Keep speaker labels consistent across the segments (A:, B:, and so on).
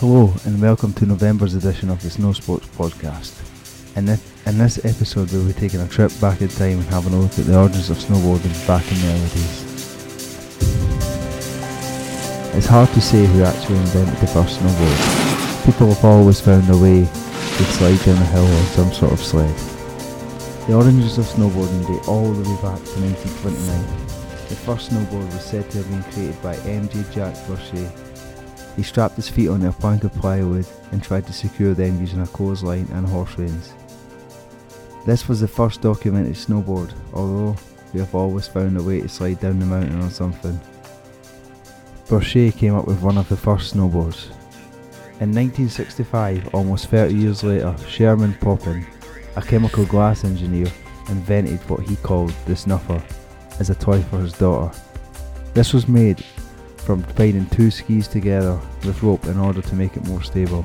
A: Hello and welcome to November's edition of the Snow Sports Podcast. In this, in this episode we'll be taking a trip back in time and having a look at the origins of snowboarding back in the early days. It's hard to say who actually invented the first snowboard. People have always found a way to slide down a hill on some sort of sled. The origins of snowboarding date all the way back to 1929. The first snowboard was said to have been created by MJ Jack Burchett he strapped his feet onto a plank of plywood and tried to secure them using a clothesline and horse reins. This was the first documented snowboard, although we have always found a way to slide down the mountain on something. Burchett came up with one of the first snowboards. In 1965, almost 30 years later, Sherman Poppen, a chemical glass engineer, invented what he called the snurfer as a toy for his daughter. This was made from binding two skis together with rope in order to make it more stable.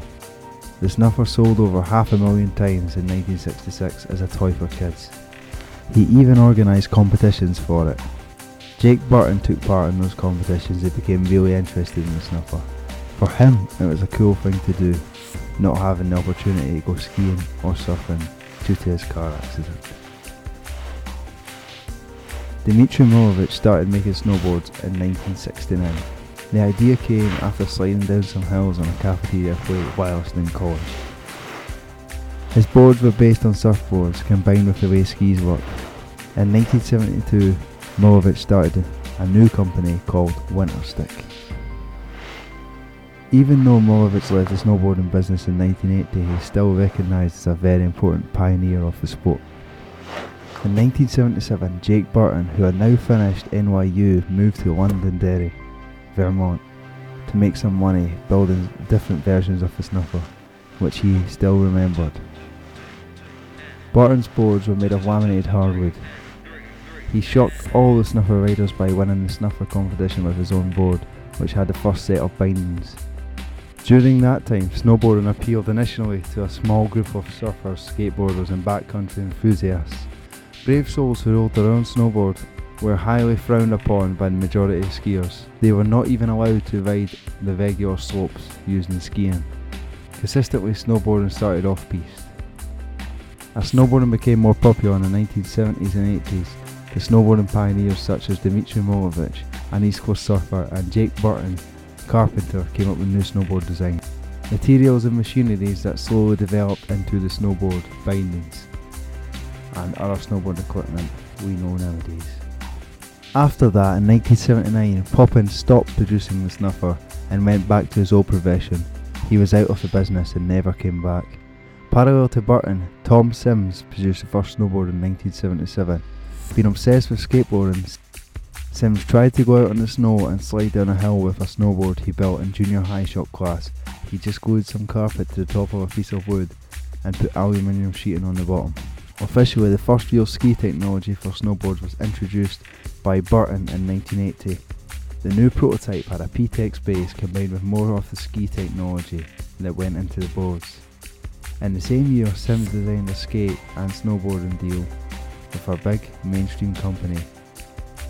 A: The snurfer sold over half a million times in 1966 as a toy for kids. He even organised competitions for it. Jake Burton took part in those competitions and became really interested in the snurfer. For him, it was a cool thing to do, not having the opportunity to go skiing or surfing due to his car accident. Dmitry Milovich started making snowboards in 1969. The idea came after sliding down some hills on a cafeteria float whilst in college. His boards were based on surfboards combined with the way skis work. In 1972, Milovich started a new company called Winterstick. Even though Milovich left the snowboarding business in 1980, he's still recognised as a very important pioneer of the sport. In 1977, Jake Burton, who had now finished NYU, moved to Londonderry, Vermont, to make some money building different versions of the snurfer, which he still remembered. Burton's boards were made of laminated hardwood. He shocked all the snurfer riders by winning the snurfer competition with his own board, which had the first set of bindings. During that time, snowboarding appealed initially to a small group of surfers, skateboarders, and backcountry enthusiasts. Brave souls who rode their own snowboard were highly frowned upon by the majority of skiers. They were not even allowed to ride the regular slopes used in skiing. Consistently, snowboarding started off piste. As snowboarding became more popular in the 1970s and 80s, the snowboarding pioneers such as Dmitry Milovich, an East Coast surfer, and Jake Burton, carpenter, came up with new snowboard designs. Materials and machineries that slowly developed into the snowboard bindings and other snowboard equipment we know nowadays. After that, in 1979, Poppen stopped producing the snurfer and went back to his old profession. He was out of the business and never came back. Parallel to Burton, Tom Sims produced the first snowboard in 1977. Being obsessed with skateboarding, Sims tried to go out on the snow and slide down a hill with a snowboard he built in junior high shop class. He just glued some carpet to the top of a piece of wood and put aluminium sheeting on the bottom. Officially, the first real ski technology for snowboards was introduced by Burton in 1980. The new prototype had a PTEX base combined with more of the ski technology that went into the boards. In the same year, Sims designed a skate and snowboarding deal with a big mainstream company,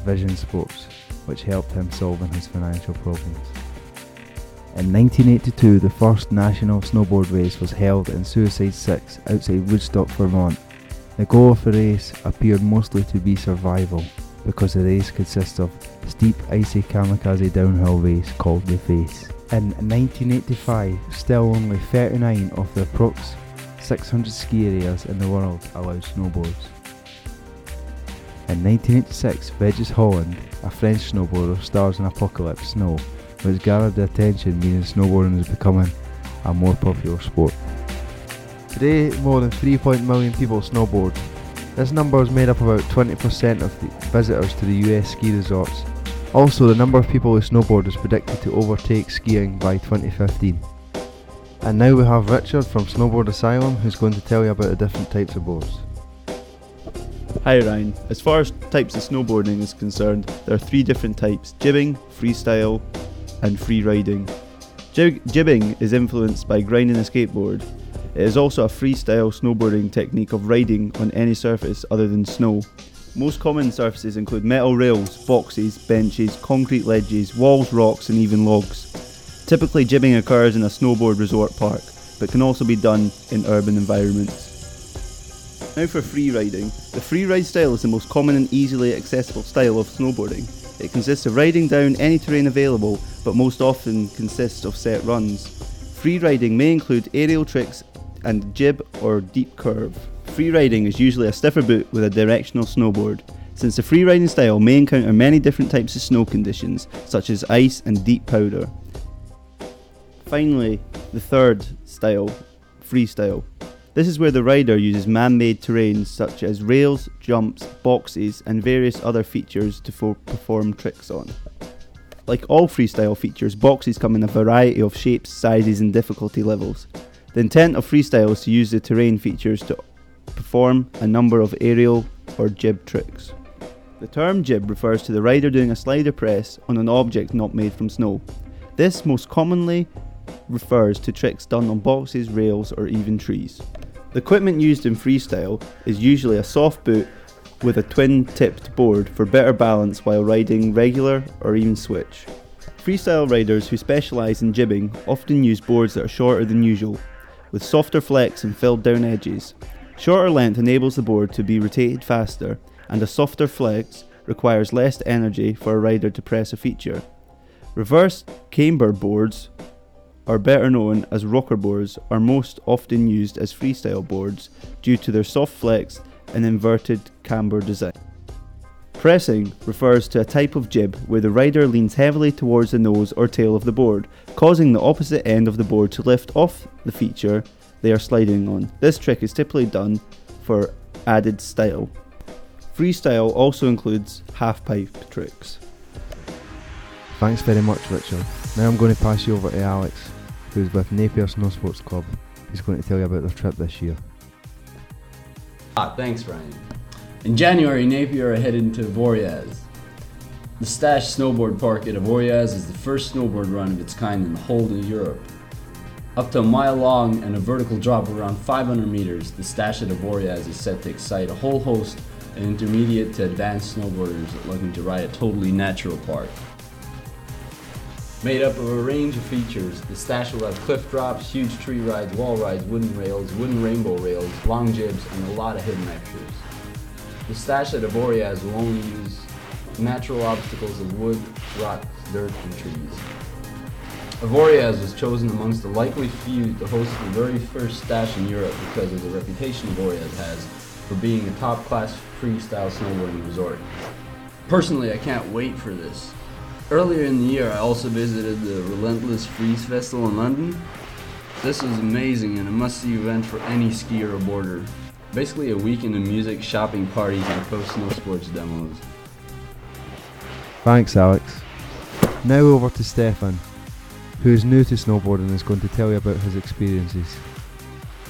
A: Vision Sports, which helped him solving his financial problems. In 1982, the first national snowboard race was held in Suicide 6 outside Woodstock, Vermont. The goal of the race appeared mostly to be survival, because the race consists of steep icy kamikaze downhill race called the Face. In 1985, still only 39 of the approx 600 ski areas in the world allowed snowboards. In 1986, Regis Rolland, a French snowboarder, stars in Apocalypse Snow, which gathered the attention meaning snowboarding is becoming a more popular sport. Today, more than 3 million people snowboard. This number is made up about 20% of the visitors to the US ski resorts. Also, the number of people who snowboard is predicted to overtake skiing by 2015. And now we have Richard from Snowboard Asylum who's going to tell you about the different types of boards.
B: Hi Ryan. As far as types of snowboarding is concerned, there are three different types jibbing, freestyle, and free riding. Jib- jibbing is influenced by grinding a skateboard, it is also a freestyle snowboarding technique of riding on any surface other than snow. Most common surfaces include metal rails, boxes, benches, concrete ledges, walls, rocks, and even logs. Typically, jibbing occurs in a snowboard resort park, but can also be done in urban environments. Now for free riding. The free ride style is the most common and easily accessible style of snowboarding. It consists of riding down any terrain available, but most often consists of set runs. Free riding may include aerial tricks and jib or deep curve. Freeriding is usually a stiffer boot with a directional snowboard. Since the freeriding style may encounter many different types of snow conditions, such as ice and deep powder. Finally, the third style, freestyle. This is where the rider uses man made terrains such as rails, jumps, boxes, and various other features to fo- perform tricks on. Like all freestyle features, boxes come in a variety of shapes, sizes, and difficulty levels. The intent of freestyle is to use the terrain features to perform a number of aerial or jib tricks. The term jib refers to the rider doing a slider press on an object not made from snow. This most commonly refers to tricks done on boxes, rails, or even trees. The equipment used in freestyle is usually a soft boot with a twin tipped board for better balance while riding regular or even switch. Freestyle riders who specialise in jibbing often use boards that are shorter than usual, with softer flex and filled down edges. Shorter length enables the board to be rotated faster, and a softer flex requires less energy for a rider to press a feature. Reverse camber boards are better known as rocker boards are most often used as freestyle boards due to their soft flex and inverted camber design. Pressing refers to a type of jib where the rider leans heavily towards the nose or tail of the board, causing the opposite end of the board to lift off the feature they are sliding on. This trick is typically done for added style. Freestyle also includes half pipe tricks.
A: Thanks very much, Richard. Now I'm going to pass you over to Alex, who's with Napier Snow Sports Club. He's going to tell you about their trip this year.
C: Ah, thanks, Ryan. In January, Napier headed to Avoriaz. The Stash Snowboard Park at Avoriaz is the first snowboard run of its kind in the whole of Europe. Up to a mile long and a vertical drop of around 500 meters, the Stash at Avoriaz is set to excite a whole host of intermediate to advanced snowboarders looking to ride a totally natural park. Made up of a range of features, the stash will have cliff drops, huge tree rides, wall rides, wooden rails, wooden rainbow rails, long jibs, and a lot of hidden extras. The stash at Avoriaz will only use natural obstacles of wood, rocks, dirt, and trees. Avoriaz was chosen amongst the likely few to host the very first stash in Europe because of the reputation Avoriaz has for being a top-class freestyle snowboarding resort. Personally, I can't wait for this. Earlier in the year, I also visited the Relentless Freeze Festival in London. This was amazing and a must-see event for any skier or boarder. Basically a weekend of music, shopping, parties, and pro snow sports demos.
A: Thanks, Alex. Now over to Stefan, who is new to snowboarding and is going to tell you about his experiences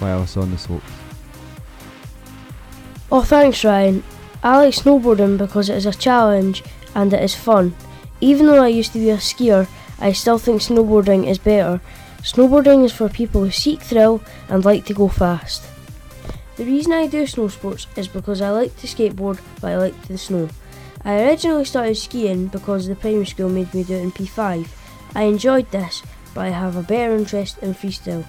A: whilst on the slopes.
D: Oh, thanks, Ryan. I like snowboarding because it is a challenge and it is fun. Even though I used to be a skier, I still think snowboarding is better. Snowboarding is for people who seek thrill and like to go fast. The reason I do snow sports is because I like to skateboard but I like the snow. I originally started skiing because the primary school made me do it in P5. I enjoyed this, but I have a better interest in freestyle.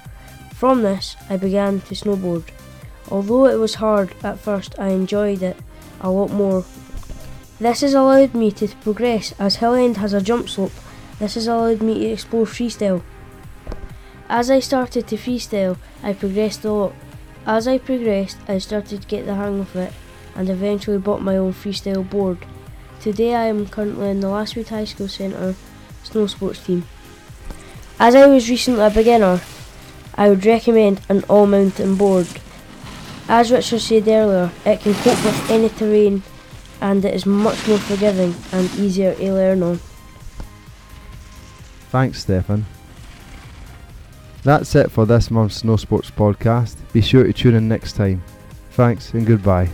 D: From this, I began to snowboard. Although it was hard at first, I enjoyed it a lot more. This has allowed me to progress as Hill End has a jump slope. This has allowed me to explore freestyle. As I started to freestyle, I progressed a lot. As I progressed, I started to get the hang of it and eventually bought my own freestyle board. Today I am currently in the Lasswade High School Centre snow sports team. As I was recently a beginner, I would recommend an all mountain board. As Richard said earlier, it can cope with any terrain and it is much more forgiving and easier to learn on.
A: Thanks, Stefan. That's it for this month's Snow Sports podcast. Be sure to tune in next time. Thanks and goodbye.